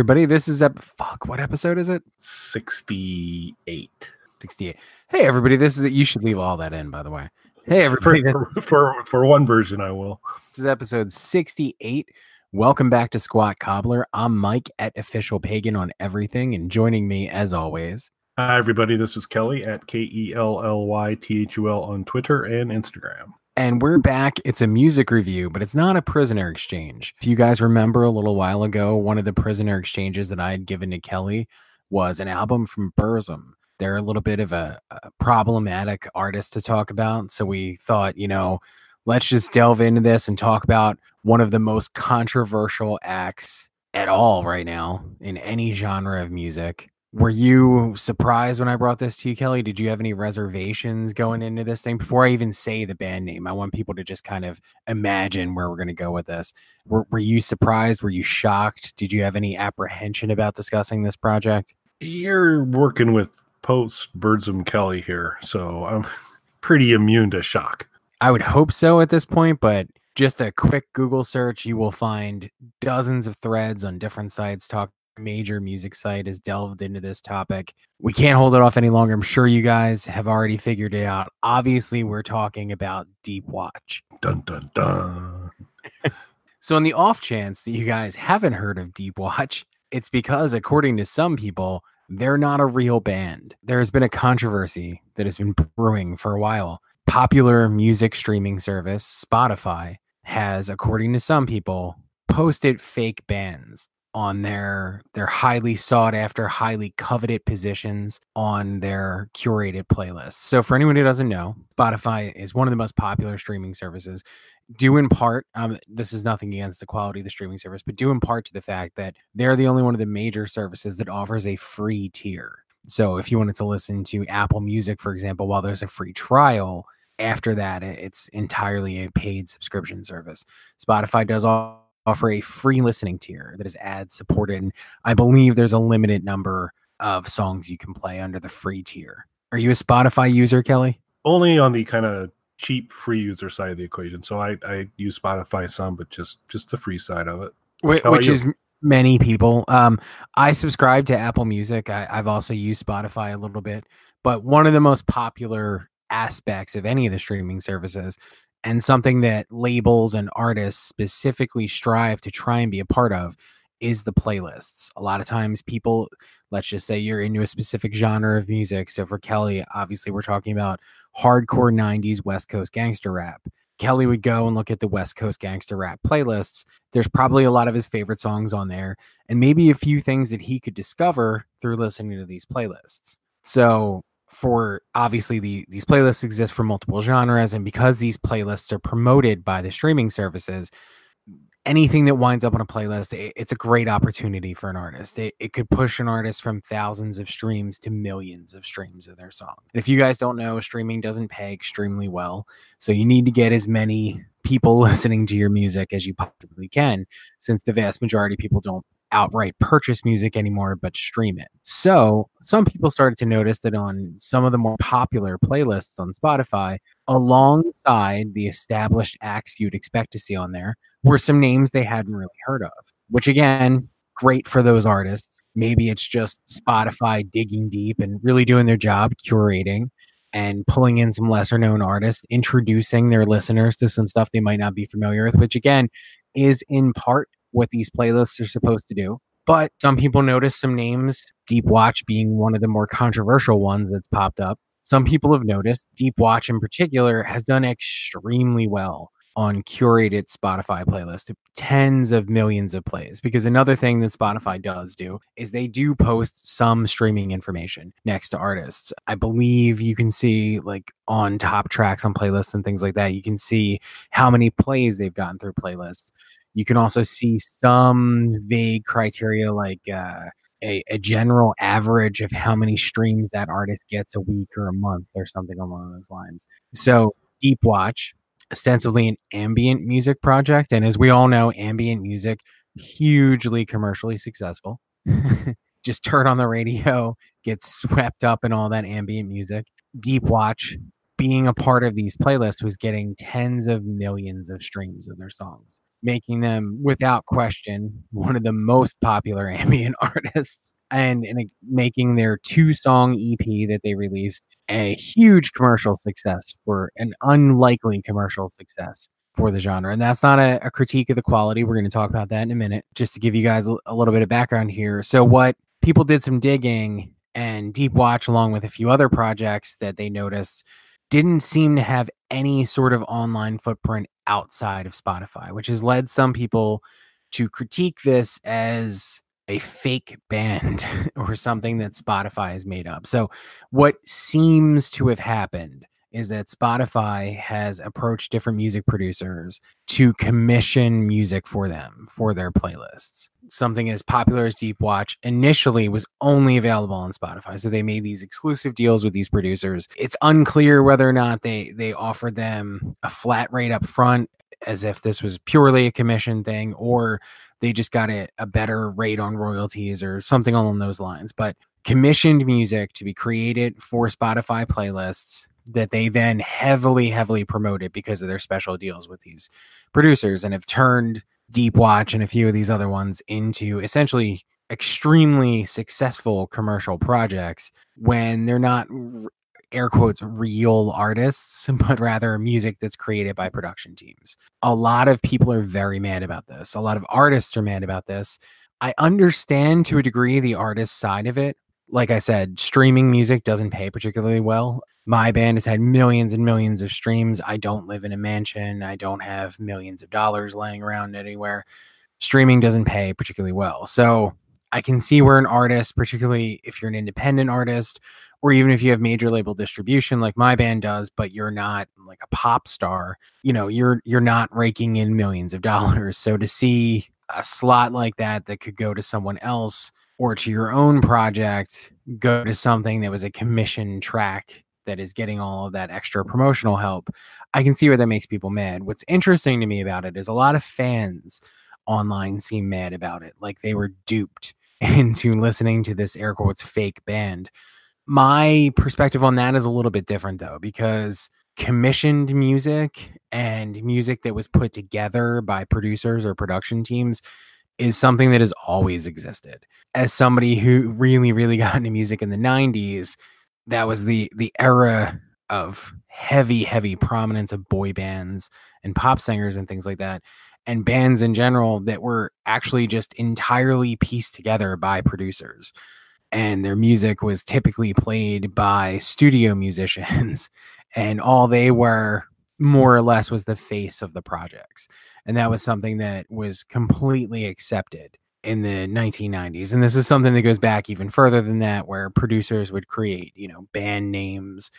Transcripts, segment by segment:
everybody, this is ep- fuck. What episode is it? 68. Sixty-eight. Hey everybody, this is you should leave all that in, by the way. Hey everybody, For, for, for one version, I will. this is episode sixty-eight. Welcome back to Squat Cobbler. I'm Mike at Official Pagan on everything, and joining me as always. Hi, everybody. This is Kelly at K E L L Y T H U L on Twitter and Instagram. And we're back. It's a music review, but it's not a prisoner exchange. If you guys remember a little while ago, one of the prisoner exchanges that I had given to Kelly was an album from Burzum. They're a little bit of a, a problematic artist to talk about. So we thought, you know, let's just delve into this and talk about one of the most controversial acts at all right now in any genre of music. Were you surprised when I brought this to you, Kelly? Did you have any reservations going into this thing? Before I even say the band name, I want people to just kind of imagine where we're going to go with this. Were, were you surprised? Were you shocked? Did you have any apprehension about discussing this project? You're working with post Burzum Kelly here, so I'm pretty immune to shock. I would hope so at this point, but just a quick Google search, you will find dozens of threads on different sites talk major music site has delved into this topic. We can't hold it off any longer. I'm sure you guys have already figured it out. Obviously, we're talking about Deep Watch. Dun dun dun. So, in the off chance that you guys haven't heard of Deep Watch, it's because, according to some people, they're not a real band. There has been a controversy that has been brewing for a while. Popular music streaming service, Spotify, has, according to some people, posted fake bands on their their highly sought after, highly coveted positions on their curated playlists. So for anyone who doesn't know, Spotify is one of the most popular streaming services due in part um, this is nothing against the quality of the streaming service but due in part to the fact that they're the only one of the major services that offers a free tier so if you wanted to listen to apple music for example while there's a free trial after that it's entirely a paid subscription service spotify does all offer a free listening tier that is ad supported and i believe there's a limited number of songs you can play under the free tier are you a spotify user kelly Only on the kind of cheap free user side of the equation. So I, I use Spotify some, but just just the free side of it. Wh- How about which is many people. Um, I subscribe to Apple Music. I, I've also used Spotify a little bit, but one of the most popular aspects of any of the streaming services, and something that labels and artists specifically strive to try and be a part of, is the playlists. A lot of times, people, let's just say you're into a specific genre of music. So for Kelly, obviously, we're talking about hardcore 90s West Coast gangster rap. Kelly would go and look at the West Coast gangster rap playlists there's probably a lot of his favorite songs on there and maybe a few things that he could discover through listening to these playlists so for obviously the these playlists exist for multiple genres and because these playlists are promoted by the streaming services anything that winds up on a playlist it, it's a great opportunity for an artist. It, it could push an artist from thousands of streams to millions of streams of their song if you guys don't know streaming doesn't pay extremely well so you need to get as many people listening to your music as you possibly can, since the vast majority of people don't outright purchase music anymore but stream it. So some people started to notice that on some of the more popular playlists on Spotify, alongside the established acts you'd expect to see on there, were some names they hadn't really heard of, which again, great for those artists. Maybe it's just Spotify digging deep and really doing their job curating and pulling in some lesser known artists, introducing their listeners to some stuff they might not be familiar with, which again is in part what these playlists are supposed to do. But some people notice some names, Deep Watch being one of the more controversial ones that's popped up. Some people have noticed Deep Watch in particular has done extremely well on curated Spotify playlists, tens of millions of plays. Because another thing that Spotify does do is they do post some streaming information next to artists. I believe you can see like on top tracks on playlists and things like that, you can see how many plays they've gotten through playlists. You can also see some vague criteria like uh, a, a general average of how many streams that artist gets a week or a month or something along those lines. So, Deep Watch, ostensibly an ambient music project, and as we all know, ambient music hugely commercially successful. Just turn on the radio, get swept up in all that ambient music. Deep Watch, being a part of these playlists, was getting tens of millions of streams of their songs. Making them without question one of the most popular ambient artists and, and making their two song EP that they released a huge commercial success for an unlikely commercial success for the genre. And that's not a, a critique of the quality. We're going to talk about that in a minute. Just to give you guys a, a little bit of background here. So, what people did some digging and Deep Watch, along with a few other projects that they noticed, didn't seem to have any sort of online footprint outside of Spotify, which has led some people to critique this as a fake band or something that Spotify has made up. So, what seems to have happened is that Spotify has approached different music producers to commission music for them for their playlists. Something as popular as Deep Watch initially was only available on Spotify. So they made these exclusive deals with these producers. It's unclear whether or not they they offered them a flat rate up front as if this was purely a commission thing or they just got a, a better rate on royalties or something along those lines. But commissioned music to be created for Spotify playlists that they then heavily, heavily promoted because of their special deals with these producers and have turned Deep Watch and a few of these other ones into essentially extremely successful commercial projects when they're not air quotes real artists, but rather music that's created by production teams. A lot of people are very mad about this. A lot of artists are mad about this. I understand to a degree the artist side of it. Like I said, streaming music doesn't pay particularly well. My band has had millions and millions of streams. I don't live in a mansion. I don't have millions of dollars laying around anywhere. Streaming doesn't pay particularly well. So I can see where an artist, particularly if you're an independent artist or even if you have major label distribution like my band does but you're not like a pop star you know you're you're not raking in millions of dollars so to see a slot like that that could go to someone else or to your own project go to something that was a commission track that is getting all of that extra promotional help i can see where that makes people mad. What's interesting to me about it is a lot of fans online seem mad about it like they were duped into listening to this air quotes fake band. My perspective on that is a little bit different though, because commissioned music and music that was put together by producers or production teams is something that has always existed. As somebody who really, really got into music in the 90s, that was the the era of heavy, heavy prominence of boy bands and pop singers and things like that, and bands in general that were actually just entirely pieced together by producers and their music was typically played by studio musicians and all they were more or less was the face of the projects and that was something that was completely accepted in the 1990s and this is something that goes back even further than that where producers would create you know band names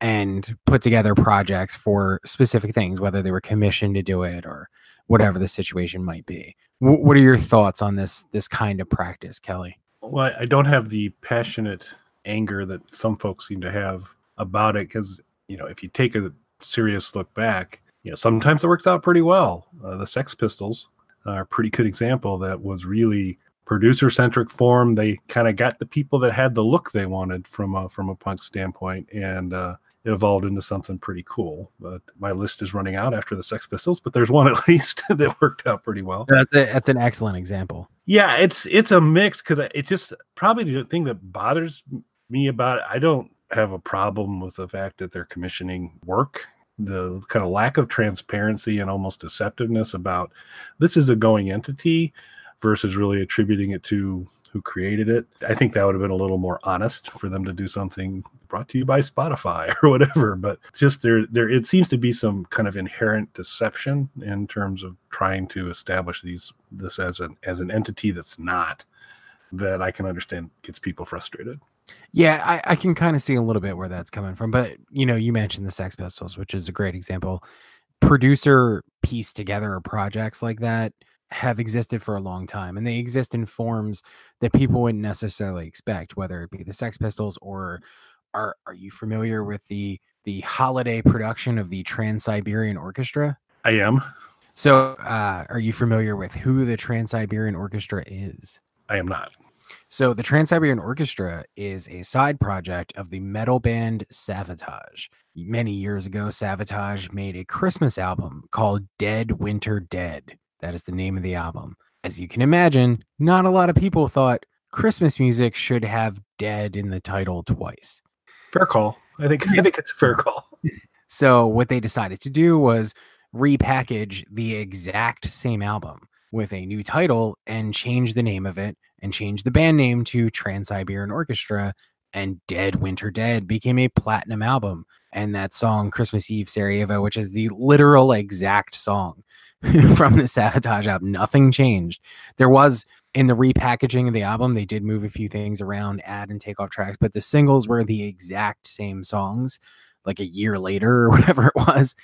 and put together projects for specific things whether they were commissioned to do it or whatever the situation might be. W- what are your thoughts on this this kind of practice kelly? Well, I don't have the passionate anger that some folks seem to have about it because, you know, if you take a serious look back, you know, sometimes it works out pretty well. Uh, the Sex Pistols are a pretty good example that was really producer centric form. They kind of got the people that had the look they wanted from a, from a punk standpoint, and uh, it evolved into something pretty cool. But my list is running out after the Sex Pistols, but there's one at least that worked out pretty well. That's a, that's an excellent example. Yeah, it's it's a mix because it's just probably the thing that bothers me about it. I don't have a problem with the fact that they're commissioning work. The kind of lack of transparency and almost deceptiveness about this is a going entity versus really attributing it to who created it. I think that would have been a little more honest for them to do something brought to you by Spotify or whatever. But just there, there it seems to be some kind of inherent deception in terms of trying to establish these this as an as an entity that's not. That I can understand gets people frustrated. Yeah, I, I can kind of see a little bit where that's coming from. But you know, you mentioned the Sex Pistols, which is a great example. Producer piece together projects like that have existed for a long time and they exist in forms that people wouldn't necessarily expect whether it be the sex pistols or are are you familiar with the the holiday production of the trans-siberian orchestra i am so uh, are you familiar with who the trans-siberian orchestra is i am not so the trans-siberian orchestra is a side project of the metal band savatage many years ago savatage made a christmas album called dead winter dead That is the name of the album. As you can imagine, not a lot of people thought Christmas music should have dead in the title twice. Fair call. I think I think it's a fair call. So what they decided to do was repackage the exact same album with a new title and change the name of it and change the band name to Trans-Siberian Orchestra and Dead Winter Dead became a platinum album. And that song Christmas Eve Sarajevo which is the literal exact song from the Savatage album nothing changed. There was in the repackaging of the album they did move a few things around add and take off tracks but the singles were the exact same songs like a year later or whatever it was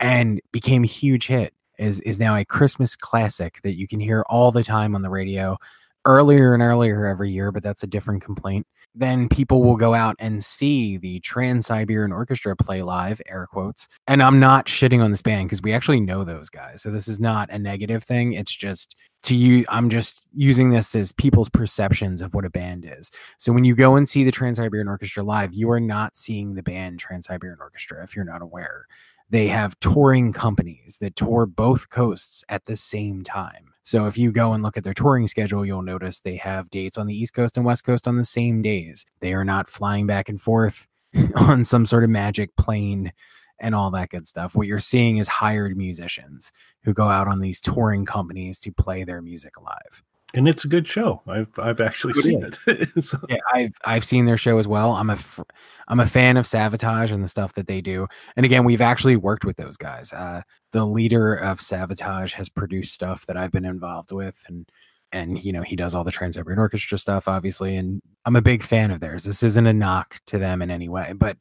and became a huge hit. Is is now a Christmas classic that you can hear all the time on the radio earlier and earlier every year but that's a different complaint then people will go out and see the Trans-Siberian Orchestra play live, air quotes. And I'm not shitting on this band because we actually know those guys. So this is not a negative thing. It's just to you, I'm just using this as people's perceptions of what a band is. So when you go and see the Trans-Siberian Orchestra live, you are not seeing the band Trans-Siberian Orchestra if you're not aware. They have touring companies that tour both coasts at the same time. So if you go and look at their touring schedule, you'll notice they have dates on the East Coast and West Coast on the same days. They are not flying back and forth on some sort of magic plane and all that good stuff. What you're seeing is hired musicians who go out on these touring companies to play their music live. And it's a good show. I've I've actually It seen it. So- Yeah, I've I've seen their show as well. I'm a f- I'm a fan of Savatage and the stuff that they do. And again, we've actually worked with those guys. Uh, the leader of Savatage has produced stuff that I've been involved with, and and you know he does all the Trans-Siberian Orchestra stuff, obviously. And I'm a big fan of theirs. This isn't a knock to them in any way, but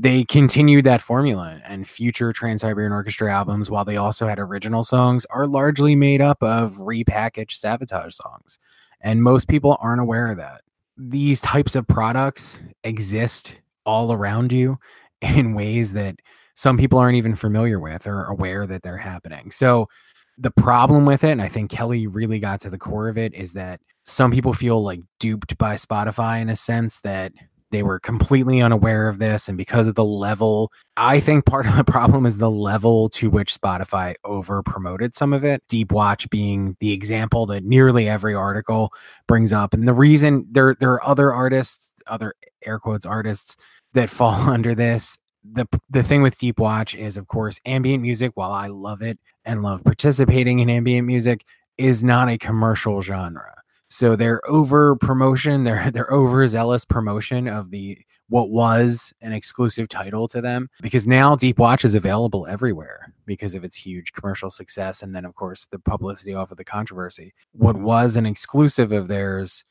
they continued that formula and future Trans-Siberian Orchestra albums, while they also had original songs, are largely made up of repackaged Savatage songs. And most people aren't aware of that. These types of products exist all around you in ways that some people aren't even familiar with or aware that they're happening. So the problem with it, and I think Kelly really got to the core of it, is that some people feel like duped by Spotify in a sense that they were completely unaware of this and because of the level i think part of the problem is the level to which spotify over promoted some of it. Deep watch being the example that nearly every article brings up and the reason there there are other artists other air quotes artists that fall under this. The the thing with deep watch is of course ambient music while i love it and love participating in ambient music is not a commercial genre so their over promotion, their their overzealous promotion of the what was an exclusive title to them, because now Deep Watch is available everywhere because of its huge commercial success, and then of course the publicity off of the controversy. What was an exclusive of theirs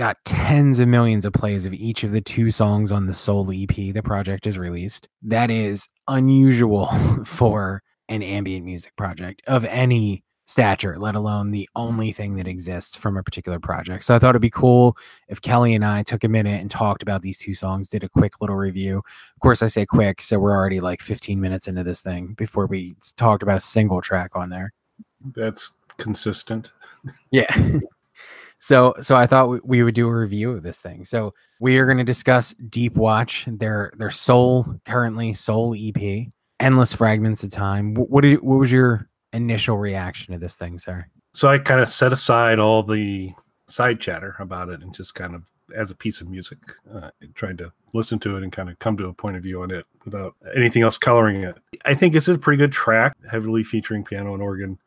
got tens of millions of plays of each of the two songs on the sole EP the project has released. That is unusual for an ambient music project of any stature, let alone the only thing that exists from a particular project. So I thought it'd be cool if Kelly and I took a minute and talked about these two songs, did a quick little review. Of course, I say quick, so we're already like 15 minutes into this thing before we talked about a single track on there. That's consistent. Yeah. so so I thought we, we would do a review of this thing. So we are going to discuss Deep Watch, their their sole currently sole EP, Endless Fragments of Time. Wh- What did, what was your initial reaction to this thing, sir? So I kind of set aside all the side chatter about it and just kind of, as a piece of music, uh, tried to listen to it and kind of come to a point of view on it without anything else coloring it. I think it's a pretty good track, heavily featuring piano and organ.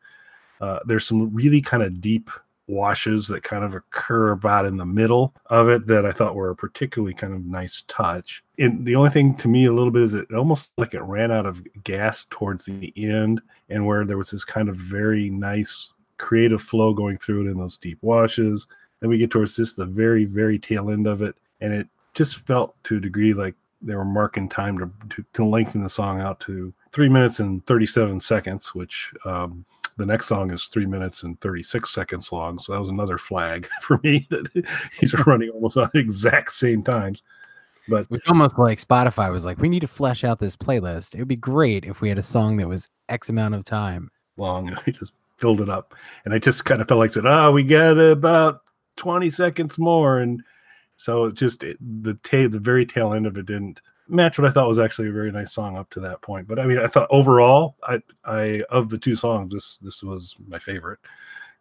Uh, there's some really kind of deep washes that kind of occur about in the middle of it that I thought were a particularly kind of nice touch. And the only thing to me a little bit is it almost like it ran out of gas towards the end and where there was this kind of very nice creative flow going through it in those deep washes. Then we get towards just the very, very tail end of it, and it just felt to a degree like they were marking time to to, to lengthen the song out to three minutes and 37 seconds, which um, the next song is three minutes and 36 seconds long. So that was another flag for me that these are running almost on exact same times. But It was almost like Spotify was like, we need to flesh out this playlist. It would be great if we had a song that was X amount of time. long. and I just filled it up, and I just kind of felt like I said, "Oh, we got about 20 seconds more," and so it just it, the tail, the very tail end of it didn't match what I thought was actually a very nice song up to that point. But I mean, I thought overall, I I of the two songs, this this was my favorite.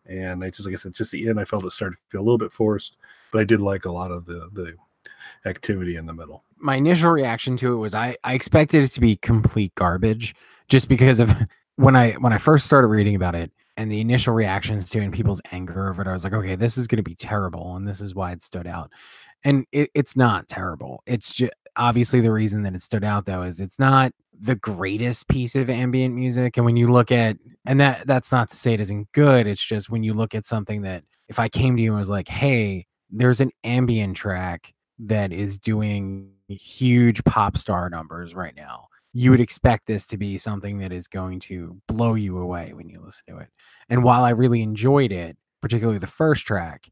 And I just like I said, just the end, I felt it started to feel a little bit forced, but I did like a lot of the the activity in the middle. My initial reaction to it was I I expected it to be complete garbage, just because of when I when I first started reading about it and the initial reactions to it and people's anger over it. I was like, okay, this is going to be terrible, and this is why it stood out. And it, it's not terrible. It's just obviously the reason that it stood out though is it's not the greatest piece of ambient music and when you look at and that that's not to say it isn't good it's just when you look at something that if i came to you and was like hey there's an ambient track that is doing huge pop star numbers right now you would expect this to be something that is going to blow you away when you listen to it. And while i really enjoyed it particularly the first track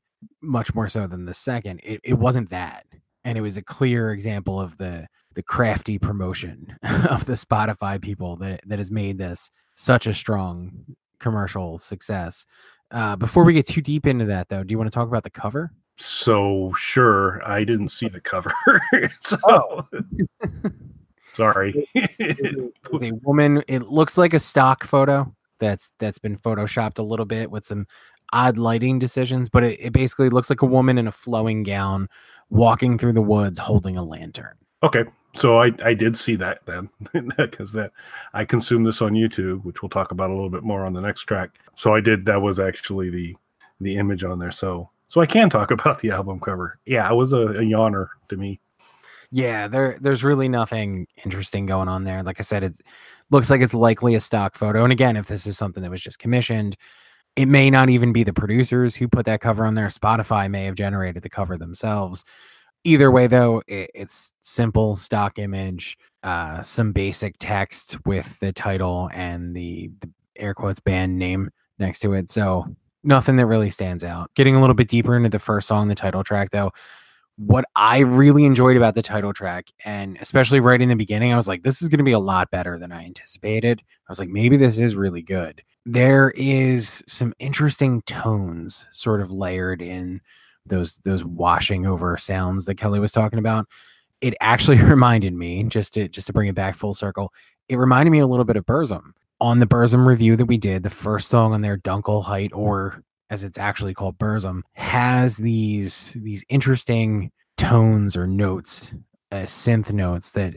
much more so than the second it, it wasn't that and it was a clear example of the the crafty promotion of the Spotify people that that has made this such a strong commercial success. Uh, before we get too deep into that, though, do you want to talk about the cover? So sure, I didn't see the cover. so, oh. sorry. a woman. It looks like a stock photo that's that's been photoshopped a little bit with some odd lighting decisions, but it, it basically looks like a woman in a flowing gown walking through the woods holding a lantern. Okay, so I I did see that then because that I consumed this on YouTube, which we'll talk about a little bit more on the next track. So I did that was actually the the image on there. So so I can talk about the album cover. Yeah, it was a, a yawner to me. Yeah, there there's really nothing interesting going on there. Like I said, it looks like it's likely a stock photo. And again, if this is something that was just commissioned, it may not even be the producers who put that cover on there. Spotify may have generated the cover themselves. Either way, though, it, it's simple stock image, uh, some basic text with the title and the, the air quotes band name next to it. So nothing that really stands out. Getting a little bit deeper into the first song, the title track, though, what I really enjoyed about the title track, and especially right in the beginning, I was like, this is going to be a lot better than I anticipated. I was like, maybe this is really good there is some interesting tones sort of layered in those those washing over sounds that Kelly was talking about. It actually reminded me, just to just to bring it back full circle, it reminded me a little bit of Burzum. On the Burzum review that we did, the first song on their Dunkelheit, or as it's actually called Burzum, has these these interesting tones or notes, uh, synth notes that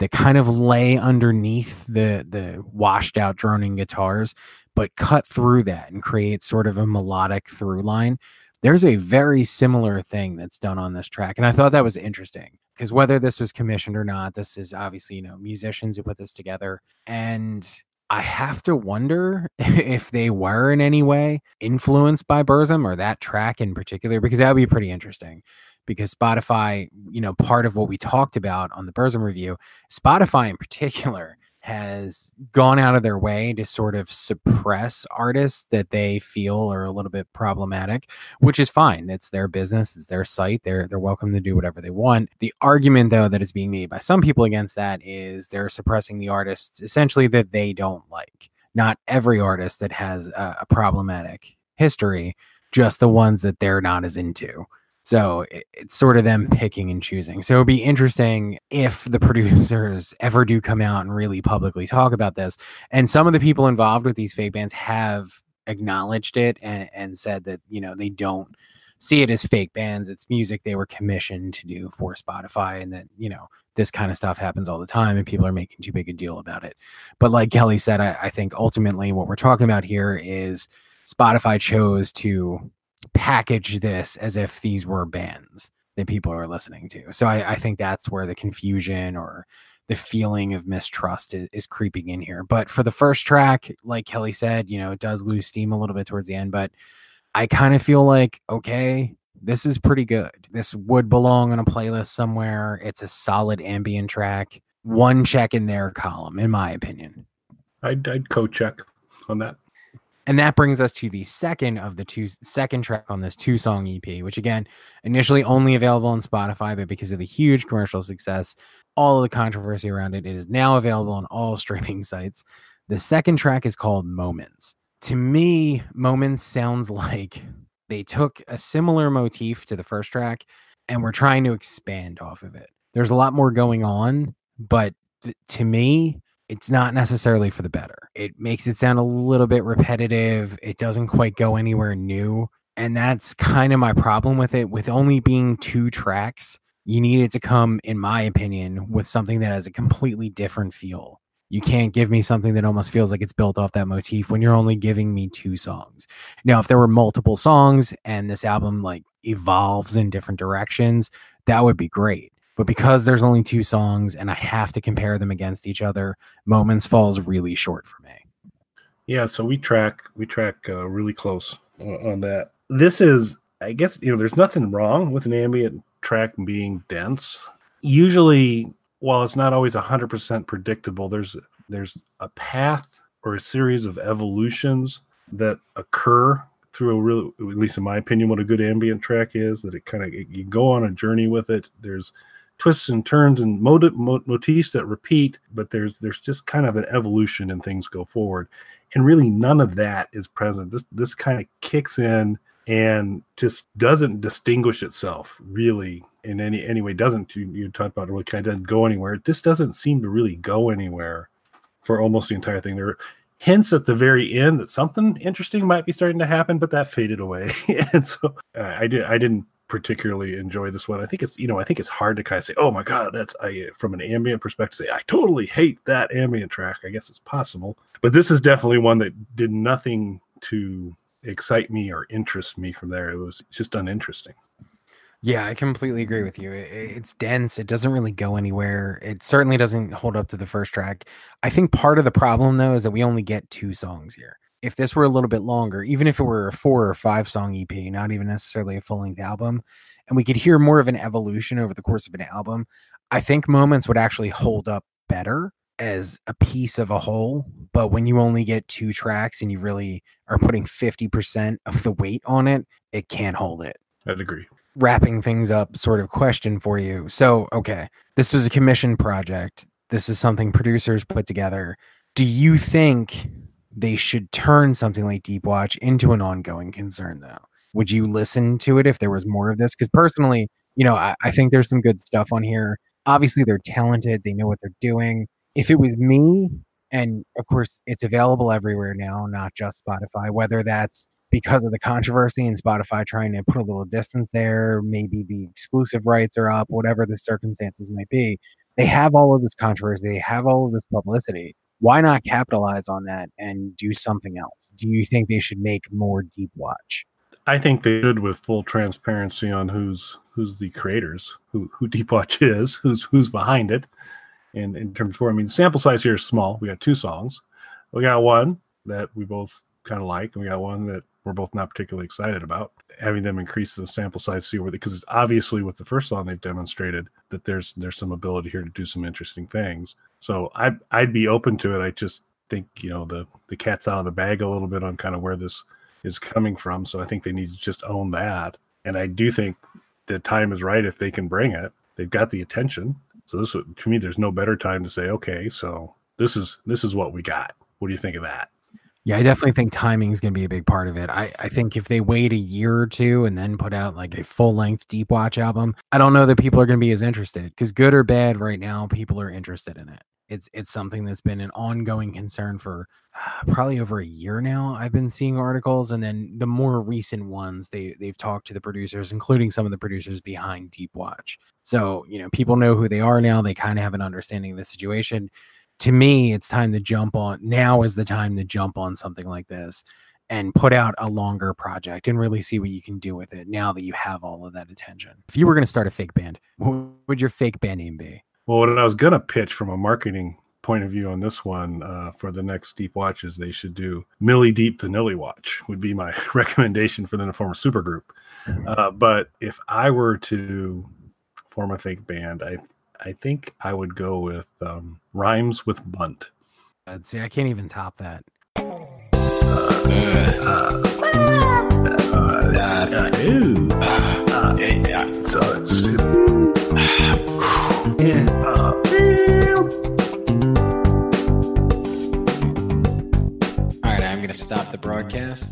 that kind of lay underneath the the washed out droning guitars but cut through that and create sort of a melodic through line. There's a very similar thing that's done on this track and i thought that was interesting because whether this was commissioned or not this is obviously you know musicians who put this together and i have to wonder if they were in any way influenced by burzum or that track in particular because that would be pretty interesting because Spotify, you know, part of what we talked about on the Burzum review, Spotify in particular has gone out of their way to sort of suppress artists that they feel are a little bit problematic, which is fine. It's their business, it's their site. They're they're welcome to do whatever they want. The argument though that is being made by some people against that is they're suppressing the artists essentially that they don't like. Not every artist that has a, a problematic history, just the ones that they're not as into. So it's sort of them picking and choosing. So it'd be interesting if the producers ever do come out and really publicly talk about this. And some of the people involved with these fake bands have acknowledged it and, and said that, you know, they don't see it as fake bands. It's music they were commissioned to do for Spotify and that, you know, this kind of stuff happens all the time and people are making too big a deal about it. But like Kelly said, I, I think ultimately what we're talking about here is Spotify chose to package this as if these were bands that people are listening to. So I, I think that's where the confusion or the feeling of mistrust is, is, creeping in here. But for the first track, like Kelly said, you know, it does lose steam a little bit towards the end, but I kind of feel like, okay, this is pretty good. This would belong on a playlist somewhere. It's a solid ambient track. One check in their column, in my opinion. I'd, I'd co check on that. And that brings us to the second of the two second track on this two song EP, which again, initially only available on Spotify, but because of the huge commercial success, all of the controversy around it, it is now available on all streaming sites. The second track is called Moments. To me, Moments sounds like they took a similar motif to the first track and were trying to expand off of it. There's a lot more going on, but th- to me, it's not necessarily for the better. It makes it sound a little bit repetitive. It doesn't quite go anywhere new. And that's kind of my problem with it. With only being two tracks, you need it to come, in my opinion, with something that has a completely different feel. You can't give me something that almost feels like it's built off that motif when you're only giving me two songs. Now, if there were multiple songs and this album like evolves in different directions, that would be great. But because there's only two songs and I have to compare them against each other, Moments falls really short for me. Yeah, so we track we track uh, really close on that. This is, I guess, you know, there's nothing wrong with an ambient track being dense. Usually, while it's not always 100% predictable, there's there's a path or a series of evolutions that occur through a real, at least in my opinion, what a good ambient track is. That it kind of you go on a journey with it. There's twists and turns and motive, motifs that repeat, but there's there's just kind of an evolution and things go forward. And really, none of that is present. This this kind of kicks in and just doesn't distinguish itself really in any any way. Doesn't you, you about it really kind of doesn't go anywhere. This doesn't seem to really go anywhere for almost the entire thing. There hints at the very end that something interesting might be starting to happen, but that faded away. and so uh, I did I didn't particularly enjoy this one. I think it's you know I think it's hard to kind of say, oh my god, that's I from an ambient perspective say I totally hate that ambient track. I guess it's possible, but this is definitely one that did nothing to excite me or interest me from there. It was just uninteresting. Yeah, I completely agree with you. It, it's dense. It doesn't really go anywhere. It certainly doesn't hold up to the first track. I think part of the problem though is that we only get two songs here if this were a little bit longer, even if it were a four or five song EP, not even necessarily a full length album, and we could hear more of an evolution over the course of an album, I think moments would actually hold up better as a piece of a whole. But when you only get two tracks and you really are putting 50% of the weight on it, it can't hold it. I'd agree. Wrapping things up, sort of question for you. So, okay, this was a commission project. This is something producers put together. Do you think they should turn something like Deep Watch into an ongoing concern, though. Would you listen to it if there was more of this? Because personally, you know, I, I think there's some good stuff on here. Obviously, they're talented, they know what they're doing. If it was me, and of course, it's available everywhere now, not just Spotify, whether that's because of the controversy and Spotify trying to put a little distance there, maybe the exclusive rights are up, whatever the circumstances might be. They have all of this controversy, they have all of this publicity why not capitalize on that and do something else? Do you think they should make more Deep Watch? I think they should with full transparency on who's who's the creators, who who Deep Watch is, who's who's behind it. And in terms of, I mean, sample size here is small. We got two songs. We got one that we both kind of like, and we got one that we're both not particularly excited about. Having them increase the sample size, see where because it's obviously with the first song they've demonstrated that there's there's some ability here to do some interesting things. So I I'd, I'd be open to it. I just think you know the the cat's out of the bag a little bit on kind of where this is coming from. So I think they need to just own that. And I do think the time is right if they can bring it. They've got the attention. So this to me, there's no better time to say, okay, so this is this is what we got. What do you think of that? Yeah, I definitely think timing is going to be a big part of it. I, I think if they wait a year or two and then put out like a full length Deep Watch album, I don't know that people are going to be as interested because good or bad, right now people are interested in it. It's it's something that's been an ongoing concern for uh, probably over a year now. I've been seeing articles, and then the more recent ones, they they've talked to the producers, including some of the producers behind Deep Watch. So you know, people know who they are now. They kind of have an understanding of the situation to me, it's time to jump on. Now is the time to jump on something like this and put out a longer project and really see what you can do with it now that you have all of that attention. If you were going to start a fake band, what would your fake band name be? Well, what I was going to pitch from a marketing point of view on this one uh, for the next deep watches, they should do Milli Deep Vanilli Watch would be my recommendation for them to form a supergroup. Mm-hmm. Uh, but if I were to form a fake band, I I think I would go with um, Rhymes with Bunt. Uh, see, I can't even top that. All right, I'm going to stop the broadcast.